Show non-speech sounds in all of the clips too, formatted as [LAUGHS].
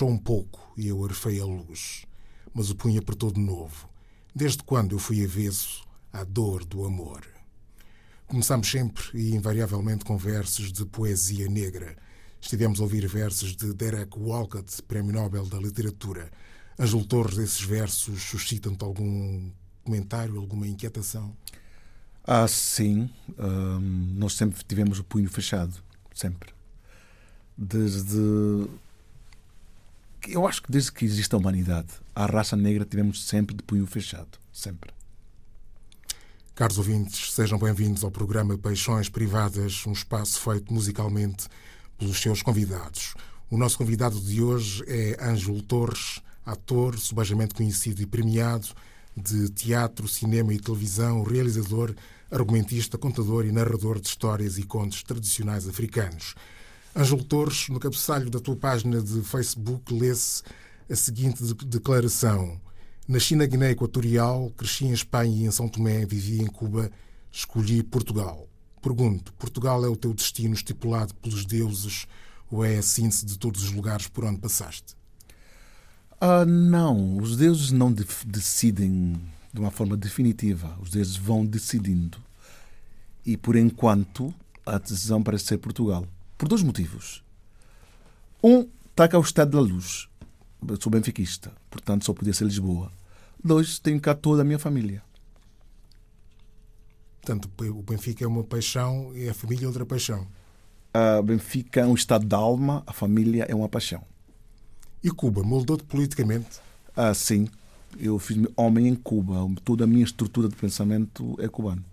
Afrouxou um pouco e eu arfei a luz. Mas o punho apertou de novo. Desde quando eu fui avesso à dor do amor? Começamos sempre e invariavelmente com versos de poesia negra. Estivemos a ouvir versos de Derek Walcott, Prémio Nobel da Literatura. Ângelo Torres, esses versos suscitam-te algum comentário, alguma inquietação? Ah, sim. Um, nós sempre tivemos o punho fechado. Sempre. Desde. Eu acho que desde que existe a humanidade, a raça negra tivemos sempre de punho fechado. Sempre. Caros ouvintes, sejam bem-vindos ao programa Paixões Privadas, um espaço feito musicalmente pelos seus convidados. O nosso convidado de hoje é Ângelo Torres, ator, subajamente conhecido e premiado de teatro, cinema e televisão, realizador, argumentista, contador e narrador de histórias e contos tradicionais africanos. Ângelo Torres, no cabeçalho da tua página de Facebook, lê-se a seguinte declaração. Nasci na Guiné Equatorial, cresci em Espanha e em São Tomé, vivi em Cuba, escolhi Portugal. Pergunto, Portugal é o teu destino estipulado pelos deuses ou é a síntese de todos os lugares por onde passaste? Ah, não, os deuses não de decidem de uma forma definitiva. Os deuses vão decidindo. E por enquanto a decisão parece ser Portugal. Por dois motivos. Um, está cá o estado da luz. Eu sou benfiquista, portanto só podia ser Lisboa. Dois, tenho cá toda a minha família. Portanto, o Benfica é uma paixão e a família é outra paixão. A Benfica é um estado da alma, a família é uma paixão. E Cuba moldou-te politicamente? Ah, sim. Eu fiz homem em Cuba. Toda a minha estrutura de pensamento é cubana.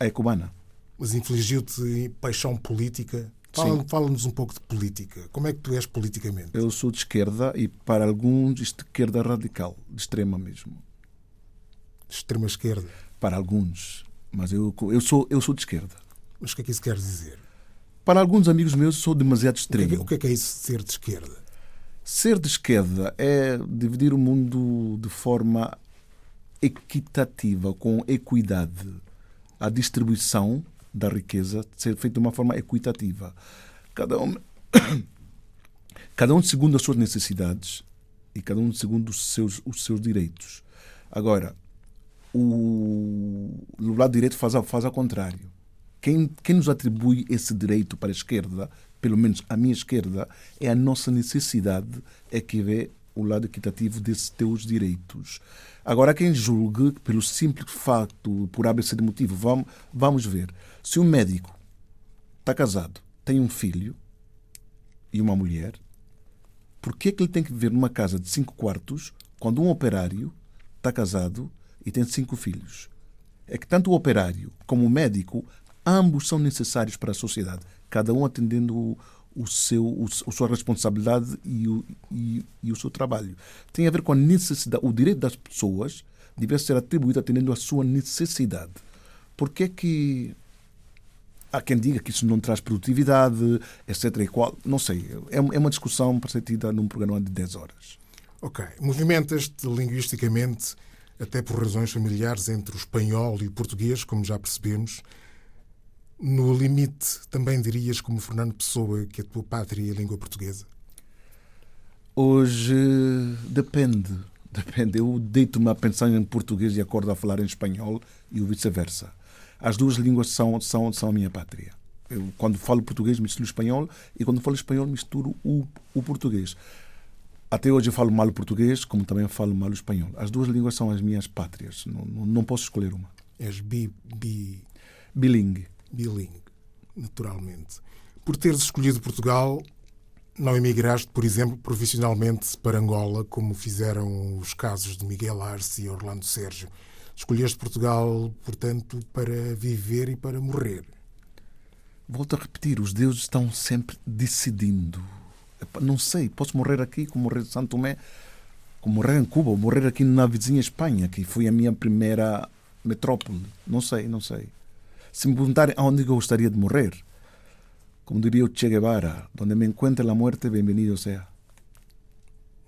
É cubana. Mas infligiu-te paixão política? Fala-nos fala um pouco de política. Como é que tu és politicamente? Eu sou de esquerda e, para alguns, de esquerda radical, de extrema mesmo. De extrema esquerda? Para alguns. Mas eu, eu, sou, eu sou de esquerda. Mas o que é que isso quer dizer? Para alguns amigos meus, sou demasiado extremo. O que é, que, é, isso de ser de esquerda? Ser de esquerda é dividir o mundo de forma equitativa, com equidade. A distribuição da riqueza ser feita de uma forma equitativa. Cada um, [COUGHS] cada um segundo as suas necessidades e cada um segundo os seus, os seus direitos. Agora, o, o lado direito faz, faz ao contrário. Quem, quem nos atribui esse direito para a esquerda, pelo menos a minha esquerda, é a nossa necessidade é que vê o lado equitativo desses teus direitos. Agora, quem julgue pelo simples facto, por ABC de motivo, vamos, vamos ver. Se um médico está casado, tem um filho e uma mulher, por que é que ele tem que viver numa casa de cinco quartos quando um operário está casado e tem cinco filhos? É que tanto o operário como o médico, ambos são necessários para a sociedade, cada um atendendo o, o seu, o, a sua responsabilidade e o, e, e o seu trabalho. Tem a ver com a necessidade, o direito das pessoas deve ser atribuído atendendo à sua necessidade. Porque é que Há quem diga que isso não traz produtividade, etc. E qual, não sei. É, é uma discussão para ser tida num programa de 10 horas. Ok. Movimentas-te linguisticamente, até por razões familiares, entre o espanhol e o português, como já percebemos. No limite, também dirias, como Fernando Pessoa, que a tua pátria é a língua portuguesa? Hoje depende. Depende. Eu deito-me a pensar em português e acordo a falar em espanhol e o vice-versa. As duas línguas são, são, são a minha pátria. Eu, quando falo português, misturo espanhol e quando falo espanhol, misturo o, o português. Até hoje eu falo mal o português, como também falo mal o espanhol. As duas línguas são as minhas pátrias. Não, não, não posso escolher uma. És bi, bi... bilingue. Bilingue, naturalmente. Por teres escolhido Portugal, não emigraste, por exemplo, profissionalmente para Angola, como fizeram os casos de Miguel Arce e Orlando Sérgio. Escolheste Portugal, portanto, para viver e para morrer. Volto a repetir, os deuses estão sempre decidindo. Não sei, posso morrer aqui, como morrer em Santo Tomé, como morrer em Cuba, ou morrer aqui na vizinha Espanha, que foi a minha primeira metrópole. Não sei, não sei. Se me perguntarem aonde eu gostaria de morrer, como diria o Che Guevara, onde me encontre a morte, bem-vindo seja.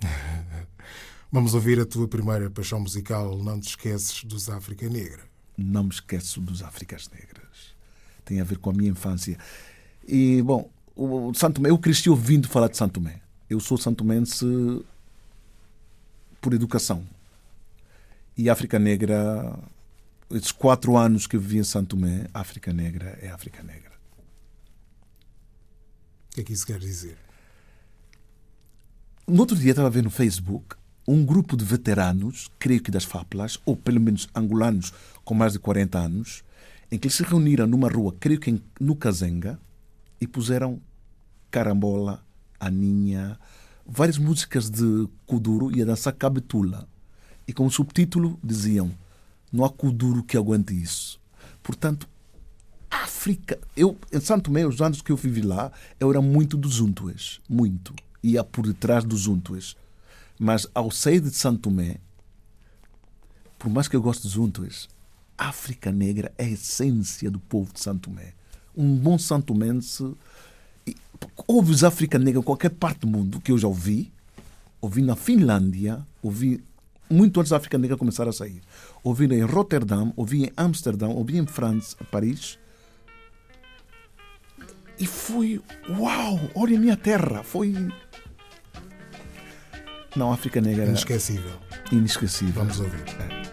[LAUGHS] Vamos ouvir a tua primeira paixão musical, Não Te Esqueces dos África Negra. Não me esqueço dos Áfricas Negras. Tem a ver com a minha infância. E, bom, o Santo Tomé, eu cresci ouvindo falar de Santo Tomé. eu sou santomense por educação. E África Negra, esses quatro anos que eu vivi em Santo Tomé, África Negra é África Negra. O que é que isso quer dizer? No outro dia estava a ver no Facebook um grupo de veteranos, creio que das FAPLAS, ou pelo menos angolanos com mais de 40 anos, em que eles se reuniram numa rua, creio que no Kazenga, e puseram carambola, aninha, várias músicas de Kuduro e a dançar cabetula. E com o subtítulo diziam: Não há Kuduro que aguente isso. Portanto, África. Eu, em Santo Tomé, os anos que eu vivi lá, eu era muito dos Untues. Muito. Ia por detrás dos Untues. Mas ao sair de Santo Tomé, por mais que eu goste dos Untues, África Negra é a essência do povo de Santo Tomé. Um bom santomense. Ouves África Negra em qualquer parte do mundo que eu já ouvi. Ouvi na Finlândia, ouvi muito antes da África Negra começar a sair. Ouvi em Rotterdam, ouvi em Amsterdão, ouvi em França, Paris. E fui, uau, olha a minha terra. Foi. Não, África Negra. Inesquecível. Inesquecível. Vamos ouvir. É.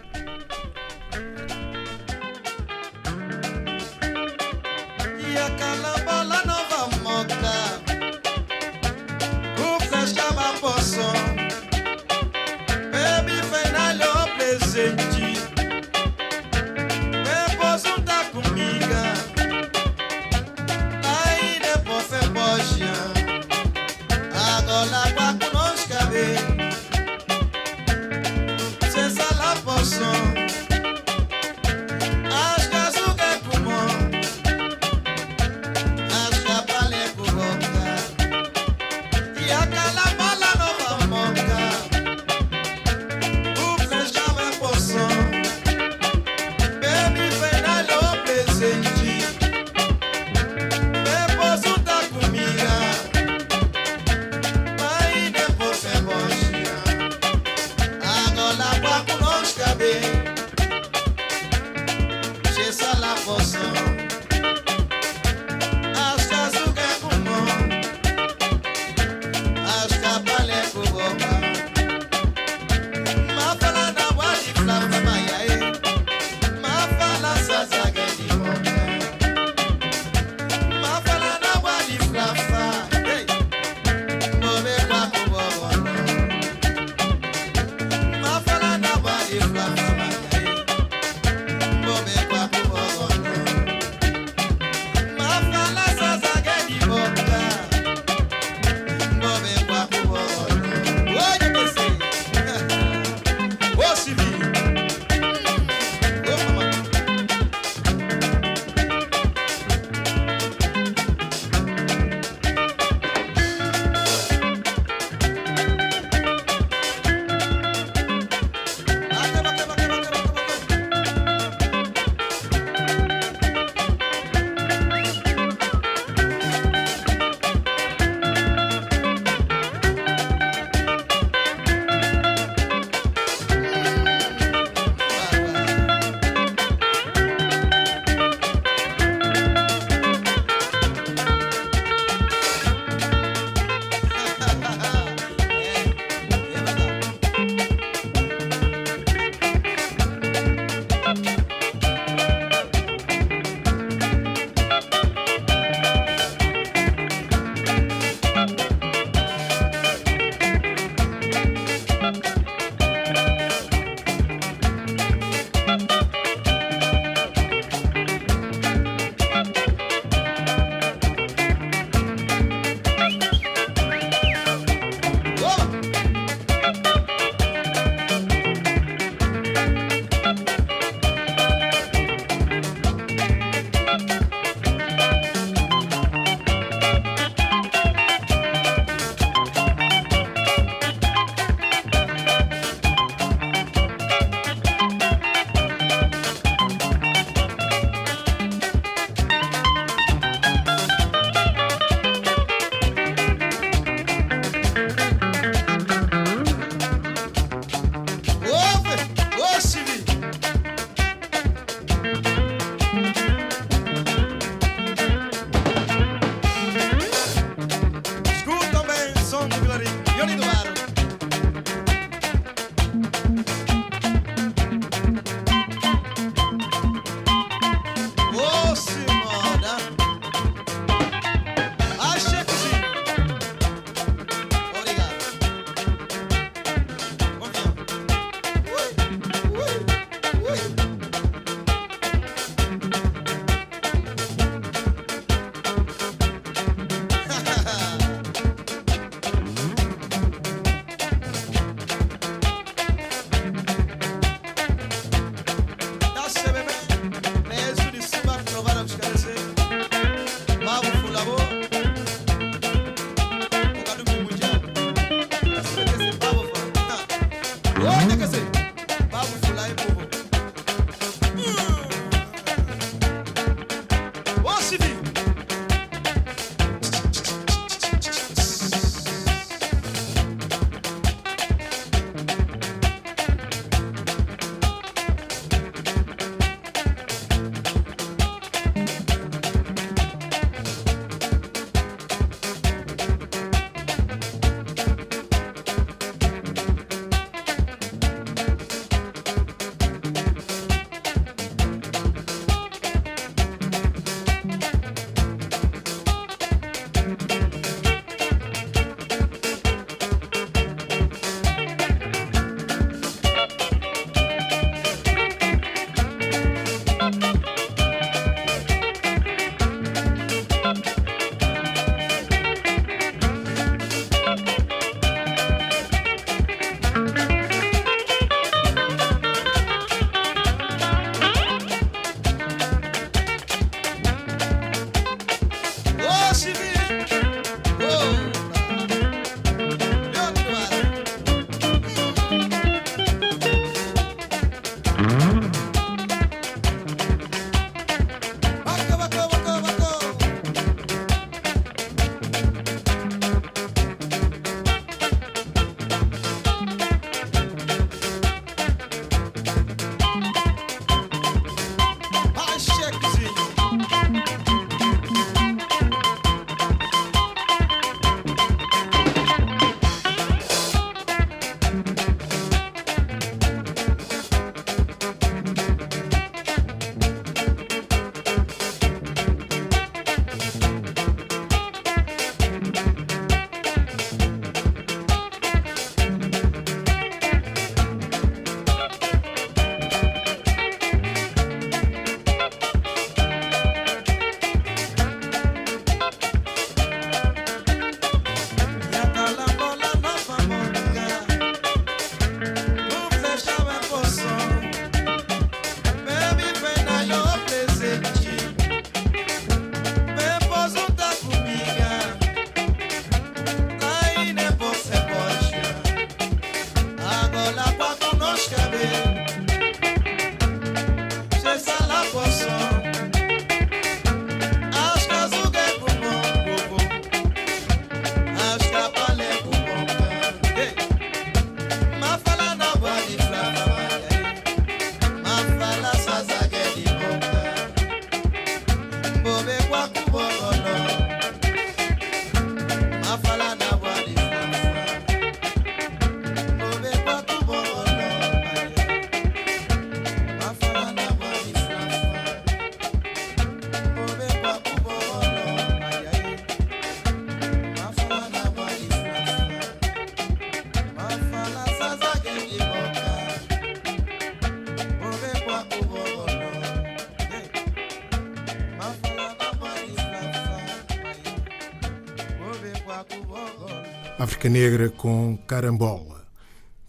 África Negra com Carambola.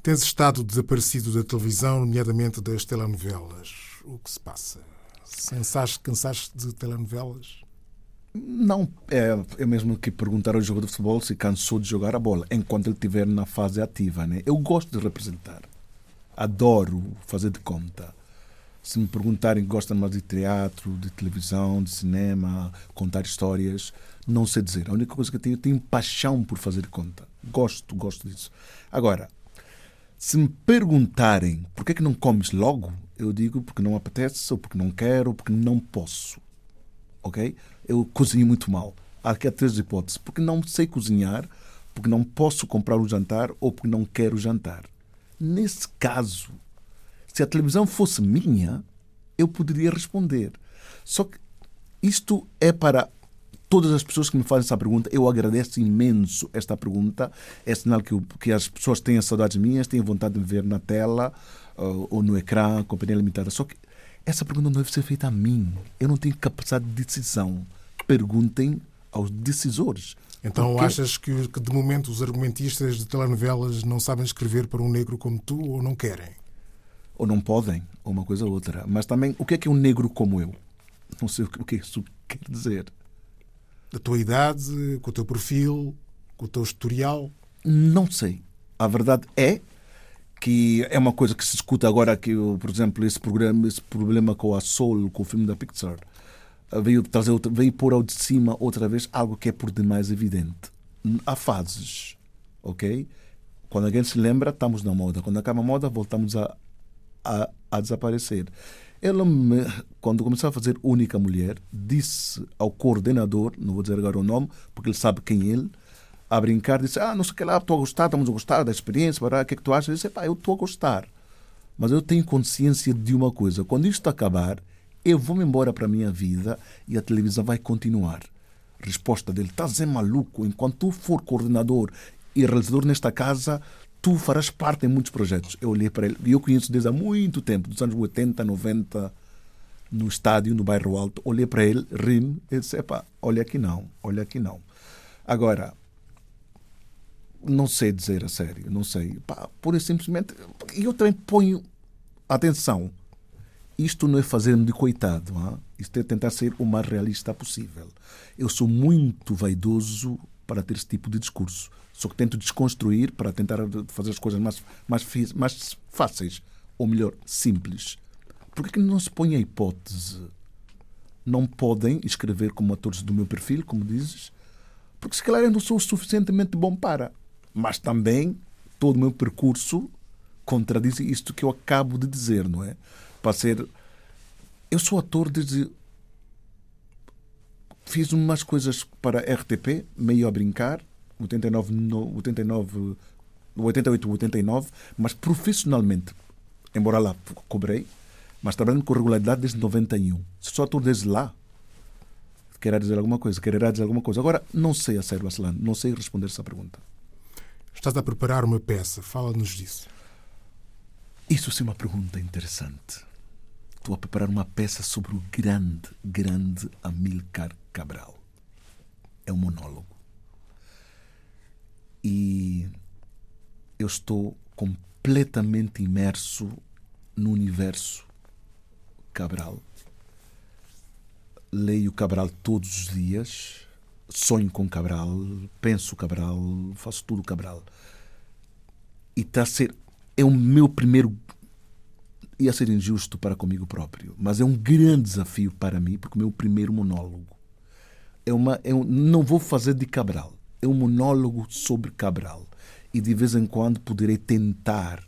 Tens estado desaparecido da televisão, nomeadamente das telenovelas. O que se passa? Cansaste, cansaste de telenovelas? Não, é, é mesmo que perguntar ao jogador de futebol se cansou de jogar a bola enquanto ele estiver na fase ativa. Né? Eu gosto de representar. Adoro fazer de conta. Se me perguntarem gostam mais de teatro, de televisão, de cinema, contar histórias, não sei dizer. A única coisa que eu tenho, eu tenho paixão por fazer conta. Gosto, gosto disso. Agora, se me perguntarem por que, é que não comes logo, eu digo porque não apetece, ou porque não quero, ou porque não posso. Ok? Eu cozinho muito mal. Há aqui três hipóteses. Porque não sei cozinhar, porque não posso comprar o jantar, ou porque não quero jantar. Nesse caso, se a televisão fosse minha, eu poderia responder. Só que isto é para todas as pessoas que me fazem essa pergunta. Eu agradeço imenso esta pergunta. É sinal que, que as pessoas têm saudades minhas, têm vontade de me ver na tela uh, ou no ecrã, companhia limitada. Só que essa pergunta não deve ser feita a mim. Eu não tenho capacidade de decisão. Perguntem aos decisores. Então Porque... achas que, que, de momento, os argumentistas de telenovelas não sabem escrever para um negro como tu ou não querem? Ou não podem, ou uma coisa ou outra. Mas também, o que é que é um negro como eu? Não sei o que isso quer dizer. Da tua idade, com o teu perfil, com o teu historial? Não sei. A verdade é que é uma coisa que se escuta agora que, por exemplo, esse programa, esse problema com a Soul, com o filme da Pixar, veio trazer veio pôr ao de cima outra vez algo que é por demais evidente. Há fases, ok? Quando alguém se lembra, estamos na moda. Quando acaba a moda, voltamos a, a, a desaparecer. Ela, me, quando começou a fazer Única Mulher, disse ao coordenador, não vou dizer agora o nome, porque ele sabe quem é ele, a brincar, disse: Ah, não sei o que lá, estou a gostar, estamos a gostar da experiência, o que é que tu achas? Eu disse: Pá, eu estou a gostar. Mas eu tenho consciência de uma coisa: quando isto acabar, eu vou-me embora para a minha vida e a televisão vai continuar. Resposta dele: Estás é maluco? Enquanto tu for coordenador e realizador nesta casa, tu farás parte em muitos projetos. Eu olhei para ele, e eu conheço desde há muito tempo, dos anos 80, 90, no estádio, no bairro Alto. Olhei para ele, ri e disse: Epá, olha aqui não, olha aqui não. Agora, não sei dizer a sério, não sei. Pá, pura e simplesmente. Eu também ponho. Atenção, isto não é fazer-me de coitado, hein? isto é tentar ser o mais realista possível. Eu sou muito vaidoso para ter esse tipo de discurso. Só que tento desconstruir para tentar fazer as coisas mais, mais, mais fáceis, ou melhor, simples. Por que não se põe a hipótese? Não podem escrever como atores do meu perfil, como dizes, porque se calhar eu não sou suficientemente bom para mas também todo o meu percurso contradiz isto que eu acabo de dizer, não é? Para ser. Eu sou ator desde. Fiz umas coisas para RTP, meio a brincar, 89, 89, 88, 89, mas profissionalmente, embora lá cobrei, mas trabalhando com regularidade desde 91. Sou ator desde lá. Quererá dizer alguma coisa? Quererá dizer alguma coisa? Agora, não sei a sério, Aslan, não sei responder essa pergunta. Estás a preparar uma peça, fala-nos disso. Isso sim é uma pergunta interessante. Estou a preparar uma peça sobre o grande, grande Amilcar Cabral. É um monólogo. E eu estou completamente imerso no universo Cabral. Leio Cabral todos os dias sonho com Cabral, penso Cabral, faço tudo Cabral. E está a ser. É o meu primeiro. ia ser injusto para comigo próprio, mas é um grande desafio para mim, porque o meu primeiro monólogo é uma. É um, não vou fazer de Cabral, é um monólogo sobre Cabral. E de vez em quando poderei tentar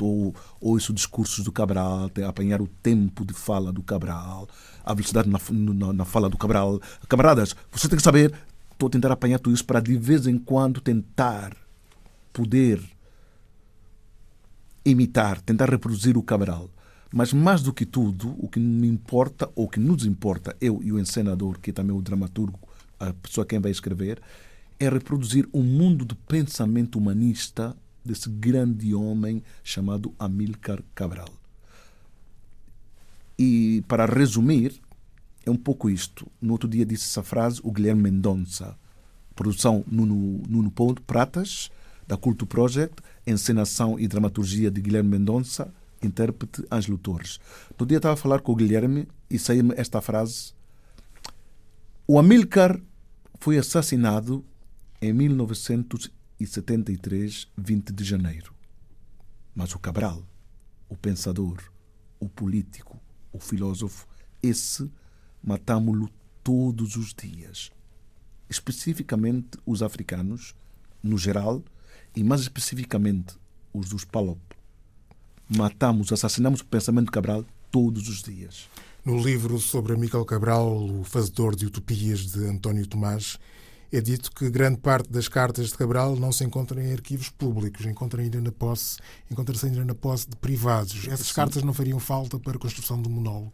ou ouço discursos do Cabral, apanhar o tempo de fala do Cabral, a velocidade na, na, na fala do Cabral. Camaradas, você tem que saber, estou a tentar apanhar tudo isso para de vez em quando tentar poder imitar, tentar reproduzir o Cabral. Mas mais do que tudo, o que me importa, ou que nos importa, eu e o encenador, que é também o dramaturgo, a pessoa quem vai escrever, é reproduzir um mundo de pensamento humanista desse grande homem chamado Amílcar Cabral. E, para resumir, é um pouco isto. No outro dia disse essa frase o Guilherme Mendonça. Produção Nuno, Nuno Pratas, da Culto Project, encenação e dramaturgia de Guilherme Mendonça, intérprete Ângelo Torres. No dia estava a falar com o Guilherme e saiu-me esta frase. O Amílcar foi assassinado em 1900 e 73, 20 de janeiro. Mas o Cabral, o pensador, o político, o filósofo, esse matámo-lo todos os dias. Especificamente os africanos, no geral, e mais especificamente os dos Palop. Matamos, assassinamos o pensamento Cabral todos os dias. No livro sobre Miguel Cabral, o fazedor de utopias de António Tomás, é dito que grande parte das cartas de Cabral não se encontram em arquivos públicos, encontram ainda na posse, encontra-se ainda na posse de privados. Essas Sim. cartas não fariam falta para a construção do monólogo?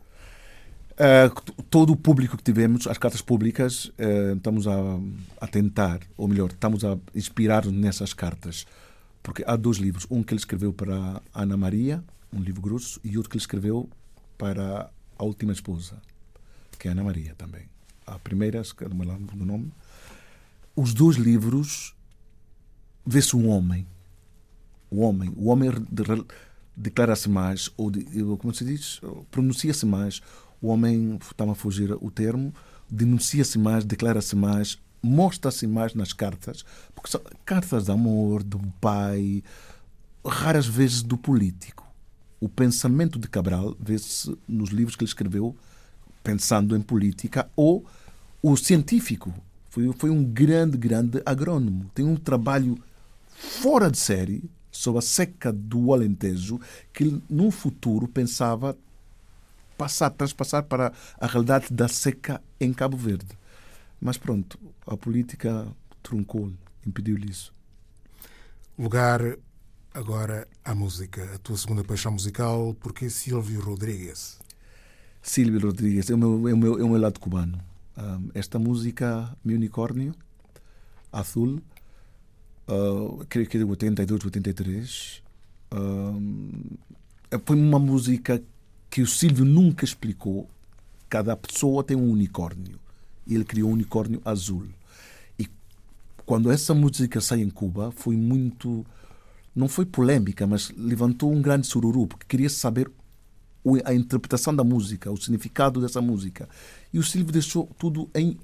Uh, todo o público que tivemos, as cartas públicas, uh, estamos a, a, tentar, ou melhor, estamos a inspirar nessas cartas. Porque há dois livros. Um que ele escreveu para Ana Maria, um livro grosso, e outro que ele escreveu para a última esposa, que é Ana Maria também. A primeira, não me lembro do nome, os dois livros vê-se um homem. O homem. O homem declara-se mais, ou como se diz, pronuncia-se mais. O homem, está a fugir o termo, denuncia-se mais, declara-se mais, mostra-se mais nas cartas, porque são cartas de amor, de um pai, raras vezes do político. O pensamento de Cabral vê-se nos livros que ele escreveu pensando em política ou o científico. Foi, foi um grande, grande agrônomo. Tem um trabalho fora de série sobre a seca do Alentejo que no futuro, pensava passar, transpassar para a realidade da seca em Cabo Verde. Mas pronto, a política truncou-lhe, impediu-lhe isso. Lugar agora à música. A tua segunda paixão musical, porque Silvio Rodrigues? Silvio Rodrigues é o meu, é o meu, é o meu lado cubano. Um, esta música, Meu Unicórnio, Azul, uh, creio que é de 82, 83, um, foi uma música que o Silvio nunca explicou. Cada pessoa tem um unicórnio. E ele criou um unicórnio azul. E quando essa música sai em Cuba, foi muito. Não foi polêmica, mas levantou um grande sururu, porque queria saber a interpretação da música, o significado dessa música. E o Silvio deixou tudo em,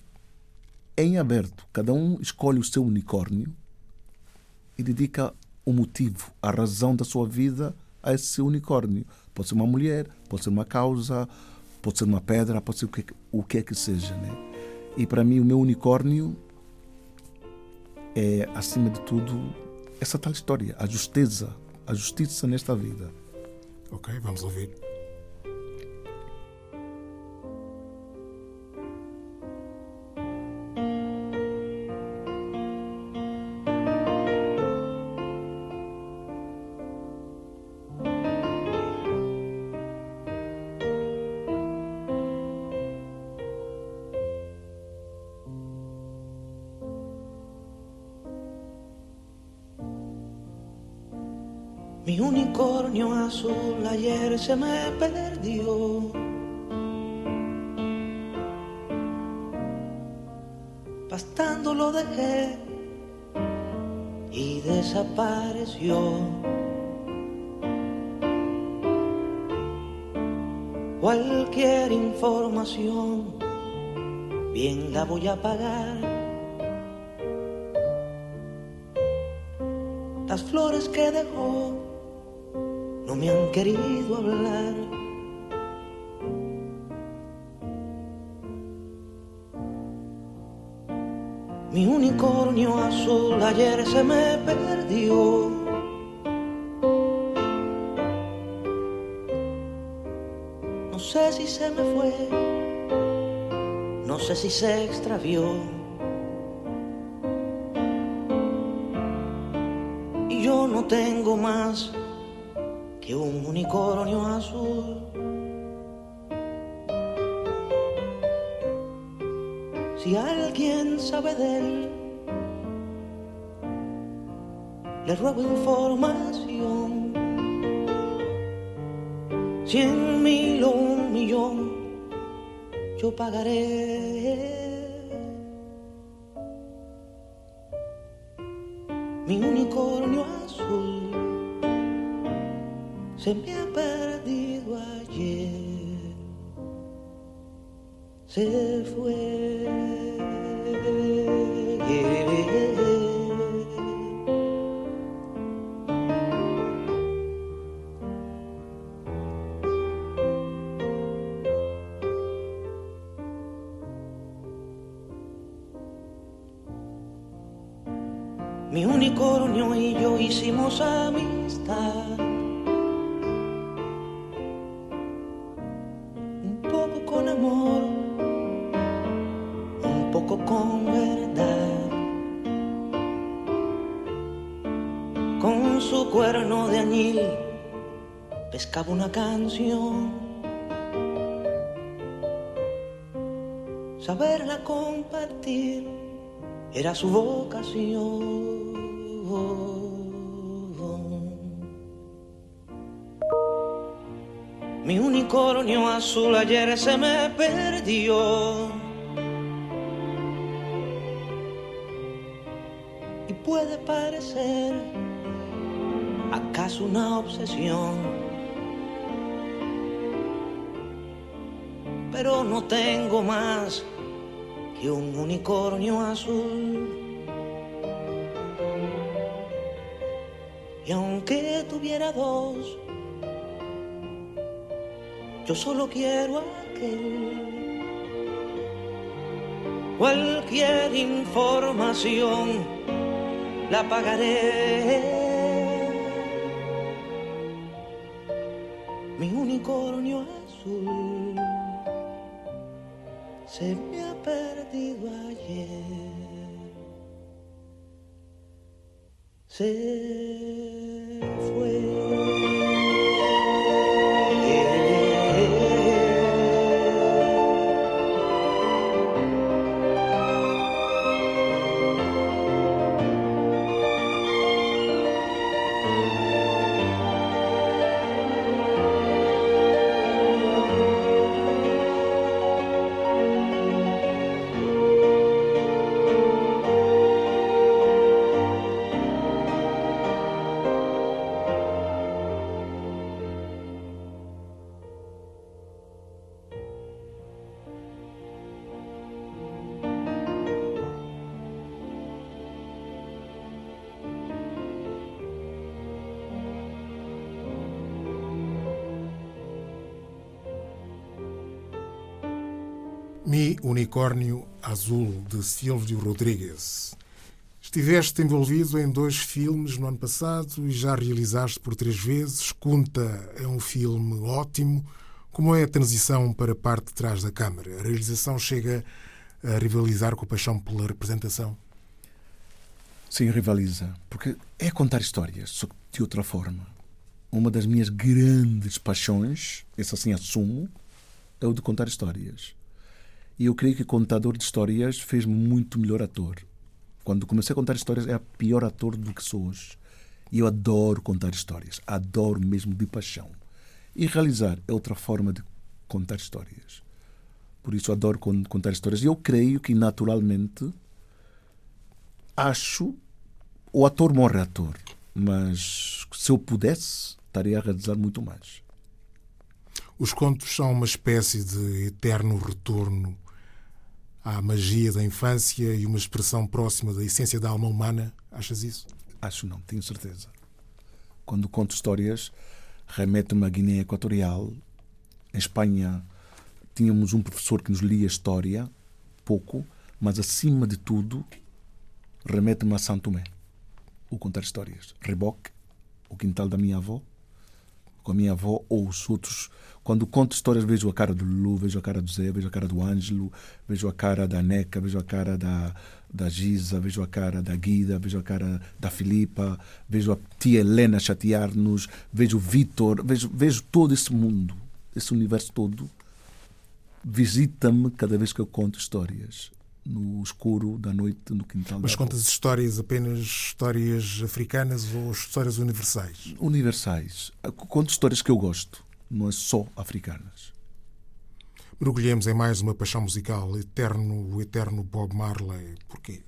em aberto. Cada um escolhe o seu unicórnio e dedica o motivo, a razão da sua vida a esse unicórnio. Pode ser uma mulher, pode ser uma causa, pode ser uma pedra, pode ser o que, o que é que seja. Né? E para mim, o meu unicórnio é, acima de tudo, essa tal história, a justeza, a justiça nesta vida. Ok, vamos ouvir. Azul ayer se me perdió. Pastando lo dejé y desapareció. Cualquier información, bien la voy a pagar. Las flores que dejó querido hablar. Mi unicornio azul ayer se me perdió. No sé si se me fue, no sé si se extravió. Y yo no tengo más que un unicornio azul. Si alguien sabe de él, le ruego información. Cien mil o un millón, yo pagaré. Se me ha perdido ayer, su cuerno de añil pescaba una canción. Saberla compartir era su vocación. Mi unicornio azul ayer se me perdió. Y puede parecer acaso una obsesión. Pero no tengo más que un unicornio azul. Y aunque tuviera dos, yo solo quiero aquel. Cualquier información la pagaré. Unicornio azul se me ha perdido ayer. Se Mi Unicórnio Azul, de Silvio Rodrigues. Estiveste envolvido em dois filmes no ano passado e já realizaste por três vezes. Conta é um filme ótimo. Como é a transição para a parte de trás da câmara? A realização chega a rivalizar com a paixão pela representação? Sim, rivaliza. Porque é contar histórias, só que de outra forma. Uma das minhas grandes paixões, esse assim assumo, é o de contar histórias. E eu creio que contador de histórias fez-me muito melhor ator. Quando comecei a contar histórias, é pior ator do que sou hoje. E eu adoro contar histórias. Adoro mesmo de paixão. E realizar é outra forma de contar histórias. Por isso adoro contar histórias. E eu creio que, naturalmente, acho. O ator morre ator. Mas se eu pudesse, estaria a realizar muito mais. Os contos são uma espécie de eterno retorno à magia da infância e uma expressão próxima da essência da alma humana? Achas isso? Acho não, tenho certeza. Quando conto histórias, remete-me à Guiné Equatorial. Em Espanha, tínhamos um professor que nos lia história, pouco, mas acima de tudo, remete-me a Santo Tomé. O contar histórias. Reboque, o quintal da minha avó, com a minha avó ou os outros quando conto histórias, vejo a cara do Lulu, vejo a cara do Zé, vejo a cara do Ângelo, vejo a cara da Neca, vejo a cara da, da Giza, vejo a cara da Guida, vejo a cara da Filipa, vejo a tia Helena chatear-nos, vejo o Vitor, vejo, vejo todo esse mundo, esse universo todo. Visita-me cada vez que eu conto histórias no escuro da noite no quintal. Mas contas histórias apenas histórias africanas ou histórias universais? Universais. Conto histórias que eu gosto não é só africanas. Mergulhemos em mais uma paixão musical, eterno, o eterno Bob Marley. Porquê?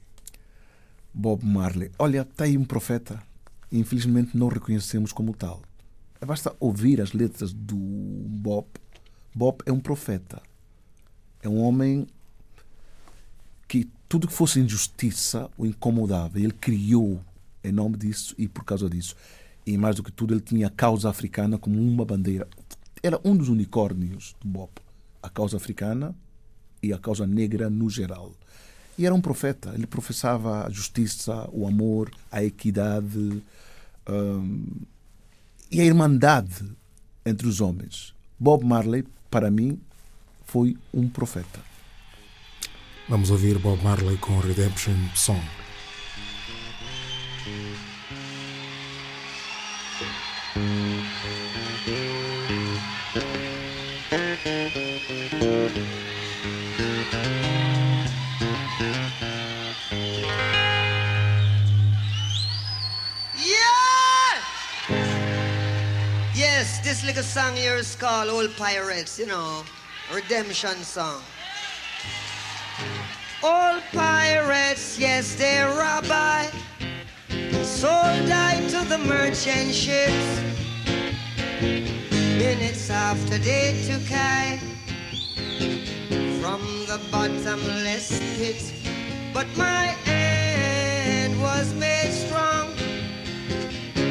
Bob Marley. Olha, está aí um profeta. Infelizmente não o reconhecemos como tal. Basta ouvir as letras do Bob. Bob é um profeta. É um homem que tudo que fosse injustiça o incomodava. Ele criou em nome disso e por causa disso. E mais do que tudo, ele tinha a causa africana como uma bandeira era um dos unicórnios do Bob, a causa africana e a causa negra no geral. E era um profeta, ele professava a justiça, o amor, a equidade um, e a irmandade entre os homens. Bob Marley, para mim, foi um profeta. Vamos ouvir Bob Marley com Redemption Song. Yes, this little song here is called Old Pirates, you know, redemption song. All pirates, yes, they're rabbi, sold I to the merchant ships. Minutes after they took I from the bottomless pit, but my end was made strong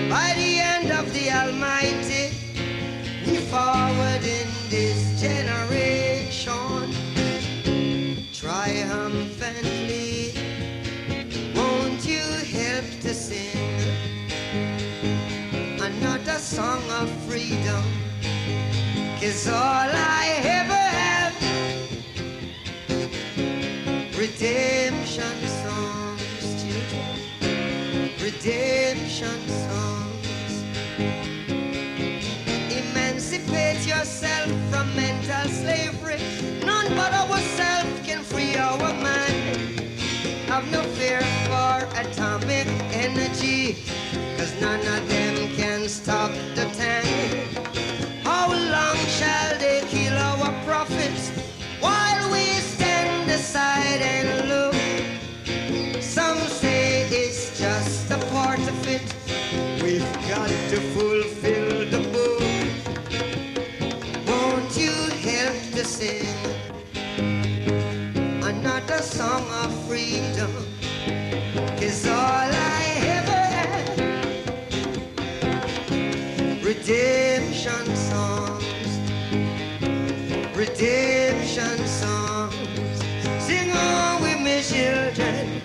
by the end of the Almighty. We forward in this. Freedom. Cause all I ever have redemption songs, children. Redemption songs. Emancipate yourself from mental slavery. None but ourselves can free our mind. Have no fear for atomic energy. Cause none of song of freedom? is all I ever had redemption songs, redemption songs. Sing on with me, children,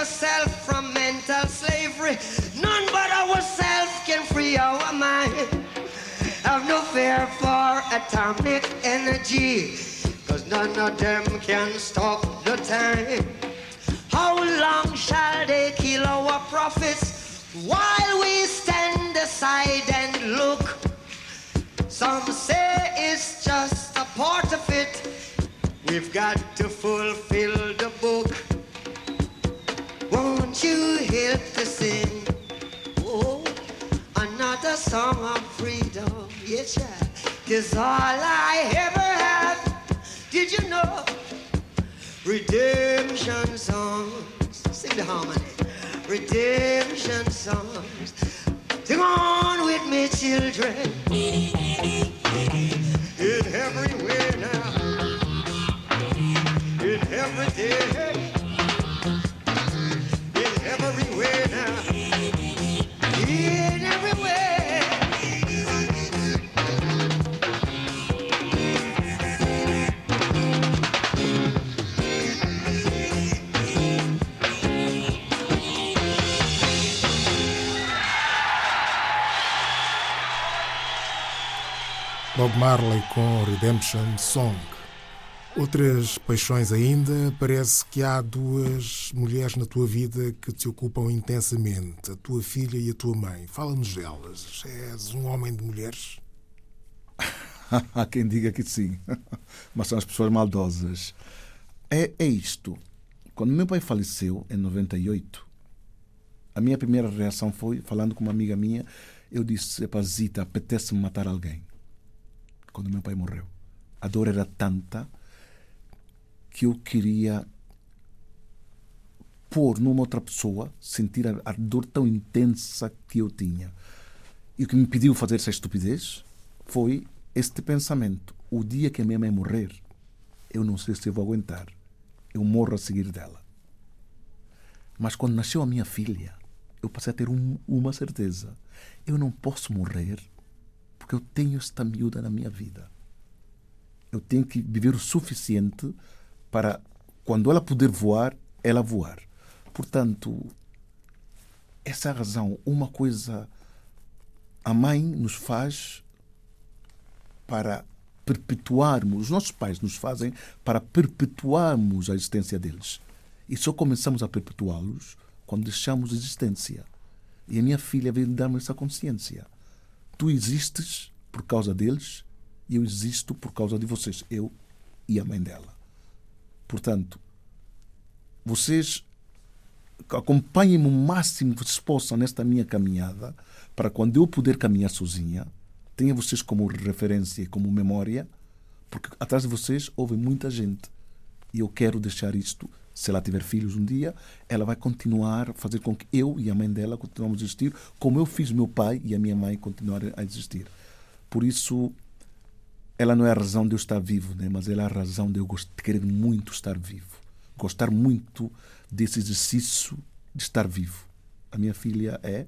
yourself from mental slavery. None but ourselves can free our mind. Have no fear for atomic energy. Cause none of them can stop the time. How long shall they kill our prophets while we stand aside and look? Some say it's just a part of it. We've got to fulfill the you help to sing? Oh, another song of freedom. Yes, yeah. All I ever have, did you know? Redemption songs. Sing the harmony. Redemption songs. Sing on with me, children. In every way now. In every day. Bob Marley com Redemption Song. Outras paixões ainda, parece que há duas mulheres na tua vida que te ocupam intensamente, a tua filha e a tua mãe. Fala-nos delas. És um homem de mulheres? [LAUGHS] Há quem diga que sim, [LAUGHS] mas são as pessoas maldosas. É, é isto. Quando meu pai faleceu, em 98, a minha primeira reação foi, falando com uma amiga minha, eu disse: Epazita, apetece-me matar alguém. Quando meu pai morreu. A dor era tanta que eu queria pôr numa outra pessoa, sentir a, a dor tão intensa que eu tinha. E o que me pediu fazer essa estupidez foi este pensamento. O dia que a minha mãe morrer, eu não sei se eu vou aguentar. Eu morro a seguir dela. Mas quando nasceu a minha filha, eu passei a ter um, uma certeza. Eu não posso morrer porque eu tenho esta miúda na minha vida. Eu tenho que viver o suficiente para, quando ela puder voar, ela voar. Portanto, essa é razão. Uma coisa a mãe nos faz para perpetuarmos, os nossos pais nos fazem para perpetuarmos a existência deles. E só começamos a perpetuá-los quando deixamos a existência. E a minha filha veio dar-me essa consciência. Tu existes por causa deles e eu existo por causa de vocês, eu e a mãe dela. Portanto, vocês acompanhem-me o máximo que vocês possam nesta minha caminhada, para quando eu puder caminhar sozinha, tenha vocês como referência e como memória, porque atrás de vocês houve muita gente. E eu quero deixar isto. Se ela tiver filhos um dia, ela vai continuar a fazer com que eu e a mãe dela continuemos a existir, como eu fiz meu pai e a minha mãe continuarem a existir. Por isso, ela não é a razão de eu estar vivo, né? mas ela é a razão de eu querer muito estar vivo. Gostar muito desse exercício de estar vivo. A minha filha é,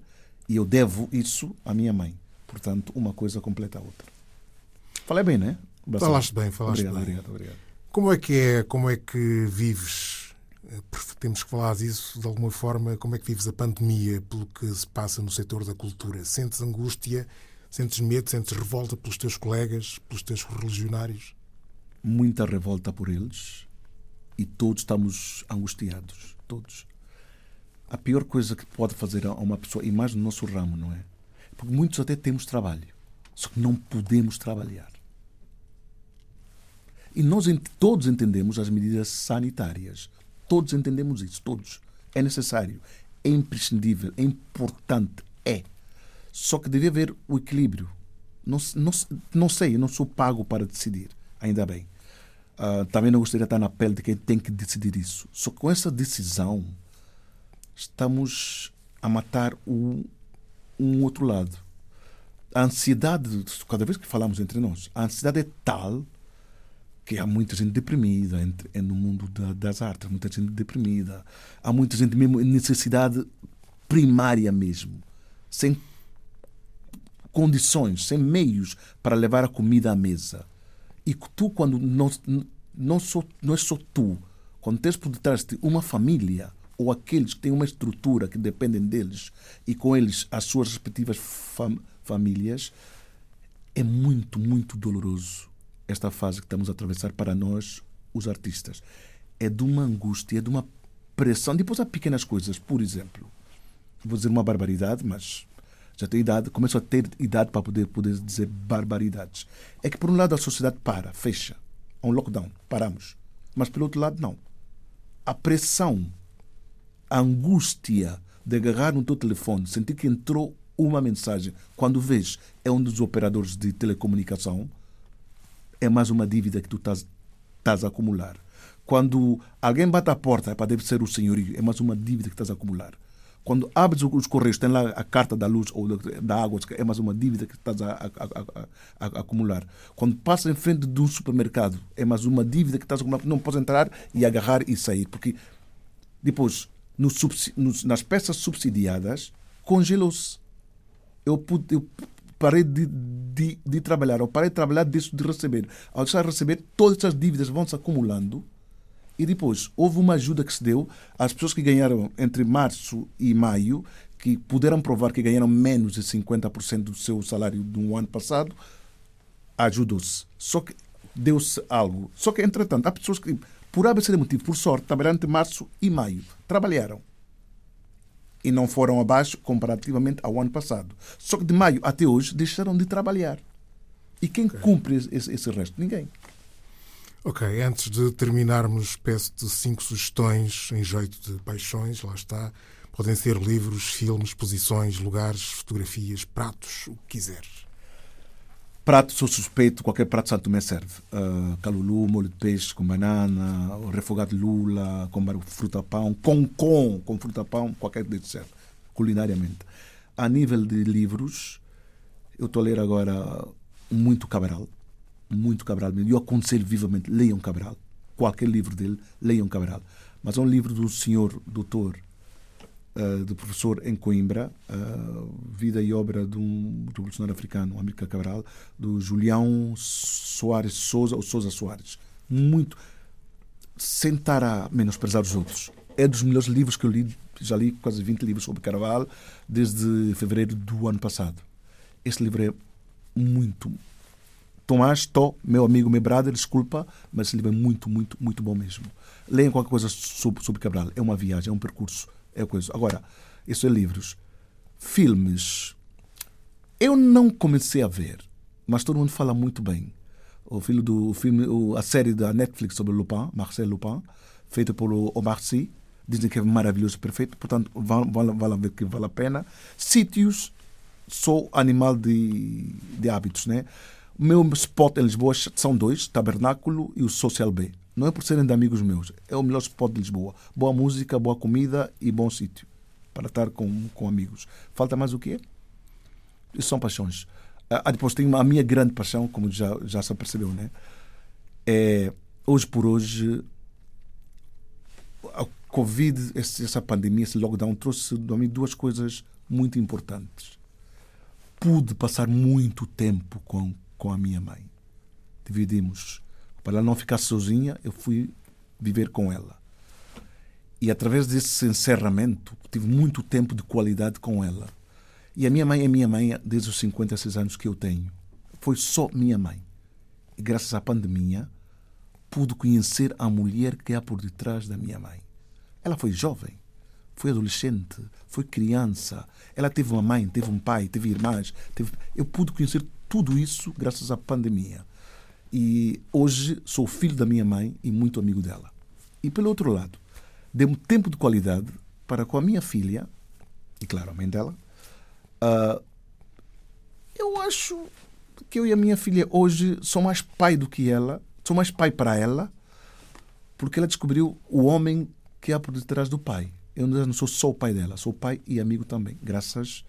e eu devo isso à minha mãe. Portanto, uma coisa completa a outra. Falei bem, né? Bastante. Falaste bem, falaste obrigado, bem. Obrigado, obrigado. Como é que é, como é que vives? Eh, Temos que falar disso de alguma forma. Como é que vives a pandemia pelo que se passa no setor da cultura? Sentes angústia? Sentes medo? Sentes revolta pelos teus colegas, pelos teus religionários? Muita revolta por eles e todos estamos angustiados. Todos. A pior coisa que pode fazer a uma pessoa, e mais no nosso ramo, não é? Porque muitos até temos trabalho, só que não podemos trabalhar. E nós todos entendemos as medidas sanitárias. Todos entendemos isso, todos. É necessário, é imprescindível, é importante, é. Só que deve haver o equilíbrio. Não, não, não sei, eu não sou pago para decidir, ainda bem. Ah, também não gostaria de estar na pele de quem tem que decidir isso. Só que com essa decisão, estamos a matar o, um outro lado. A ansiedade, cada vez que falamos entre nós, a ansiedade é tal que há muita gente deprimida entre, é no mundo da- das artes, muita gente deprimida. Há muita gente mesmo em necessidade primária mesmo, sem condições, sem meios para levar a comida à mesa. E tu, quando não, não, só, não é só tu, quando tens por detrás de uma família ou aqueles que têm uma estrutura que dependem deles e com eles as suas respectivas fam famílias, é muito, muito doloroso esta fase que estamos a atravessar para nós, os artistas. É de uma angústia, é de uma pressão. Depois há pequenas coisas, por exemplo, vou dizer uma barbaridade, mas já tenho idade, começo a ter idade para poder, poder dizer barbaridades. É que, por um lado, a sociedade para, fecha. Há um lockdown, paramos. Mas, pelo outro lado, não. A pressão, a angústia de agarrar no teu telefone, sentir que entrou uma mensagem, quando vês é um dos operadores de telecomunicação, é mais uma dívida que tu estás, a acumular. Quando alguém bate à porta, é para deve ser o senhorio, é mais uma dívida que estás a acumular. Quando abres os correios, tem lá a carta da luz ou da água, é mais uma dívida que estás a, a, a, a, acumular. Quando passas em frente um supermercado, é mais uma dívida que estás a acumular. Não podes entrar e agarrar e sair. Porque depois, no, nas peças subsidiadas, congelou-se. Eu, pude, eu parei de, de, de, trabalhar, eu parei de trabalhar deixo de receber. Ao deixar de receber, todas essas dívidas vão se acumulando e depois houve uma ajuda que se deu às pessoas que ganharam entre março e maio, que puderam provar que ganharam menos de 50% do seu salário do ano passado, ajudou-se. Só que deu-se algo. Só que, entretanto, há pessoas que, por ABC motivo, por sorte, trabalharam entre março e maio. Trabalharam e não foram abaixo comparativamente ao ano passado. Só que de maio até hoje deixaram de trabalhar. E quem okay. cumpre esse, esse, resto? Ninguém. Ok, antes de terminarmos, peço-te cinco sugestões em jeito de paixões, lá está. Podem ser livros, filmes, exposições, lugares, fotografias, pratos, o que quiseres. Prato, sou suspeito, qualquer prato Santo Tomé serve. Uh, calulu, molho de peixe com banana, refogado de lula, com fruta-pão, com com, com fruta-pão, qualquer desses serve, culinariamente. A nível de livros, eu estou a ler agora muito Cabral, muito Cabral mesmo. Eu aconselho vivamente, leiam Cabral. Qualquer livro dele, leiam Cabral. Mas é um livro do senhor doutor Uh, do professor em Coimbra, uh, Vida e Obra de um revolucionário africano, Amílcar Cabral, do Julião Soares Souza, ou Souza Soares. Muito. Sem estar a menosprezar os outros. É dos melhores livros que eu li, já li quase 20 livros sobre Carvalho, desde fevereiro do ano passado. Este livro é muito. Tomás, Tó, meu amigo, meu brother, desculpa, mas esse livro é muito, muito, muito bom mesmo. Leiam qualquer coisa sobre, sobre Cabral. É uma viagem, é um percurso é coisa. Agora, isso é livros. Filmes. Eu não comecei a ver, mas todo mundo fala muito bem. O filme do filme, a série da Netflix sobre Lupin, Marcel Lupin, feita por Omar Sy, dizem que é maravilhoso, perfeito. Portanto, vale, vale, vale que vale a pena. Sítios, sou animal de, de hábitos, né? Meu spot em Lisboa são dois, Tabernáculo e o Social B. Não é por serem de amigos meus, é o melhor spot de Lisboa. Boa música, boa comida e bom sítio para estar com, com amigos. Falta mais o quê? Isso são paixões. Ah, depois tem a minha grande paixão, como já, já se percebeu, né? É, hoje por hoje, a Covid, essa pandemia, esse lockdown, trouxe a mim duas coisas muito importantes. pude passar muito tempo com, com a minha mãe. Dividimos. Para ela não ficar sozinha, eu fui viver com ela. E através desse encerramento, tive muito tempo de qualidade com ela. E a minha mãe é minha mãe desde os 56 anos que eu tenho. Foi só minha mãe. E graças à pandemia, pude conhecer a mulher que há por detrás da minha mãe. Ela foi jovem, foi adolescente, foi criança. Ela teve uma mãe, teve um pai, teve irmãs. Teve... Eu pude conhecer tudo isso graças à pandemia. E hoje sou filho da minha mãe e muito amigo dela. E pelo outro lado, deu-me tempo de qualidade para com a minha filha, e claro, a mãe dela. Uh, eu acho que eu e a minha filha hoje sou mais pai do que ela, sou mais pai para ela, porque ela descobriu o homem que há por detrás do pai. Eu não sou só o pai dela, sou pai e amigo também, graças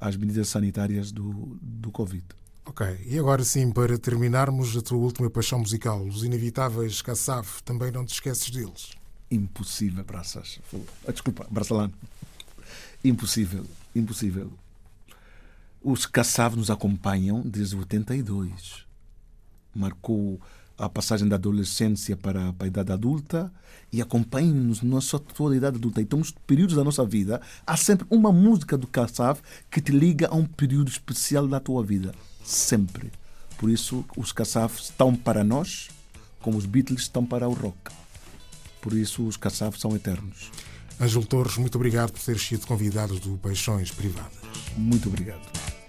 às medidas sanitárias do, do Covid. Ok, e agora sim, para terminarmos, a tua última paixão musical, os inevitáveis Kassav, também não te esqueces deles? impossível, Braças. Ah, desculpa, Braçalano. Impossível, impossível. Os Kassav nos acompanham desde 82. Marcou a passagem da adolescência para a idade adulta e acompanham-nos na sua toda idade adulta. Então, nos períodos da nossa vida, há sempre uma música do Kassav que te liga a um período especial da tua vida. Sempre. Por isso, os Kassav estão para nós como os Beatles estão para o rock. Por isso, os caçavos são eternos. Ângelo Torres, muito obrigado por ter sido convidado do Paixões Privadas. Muito obrigado.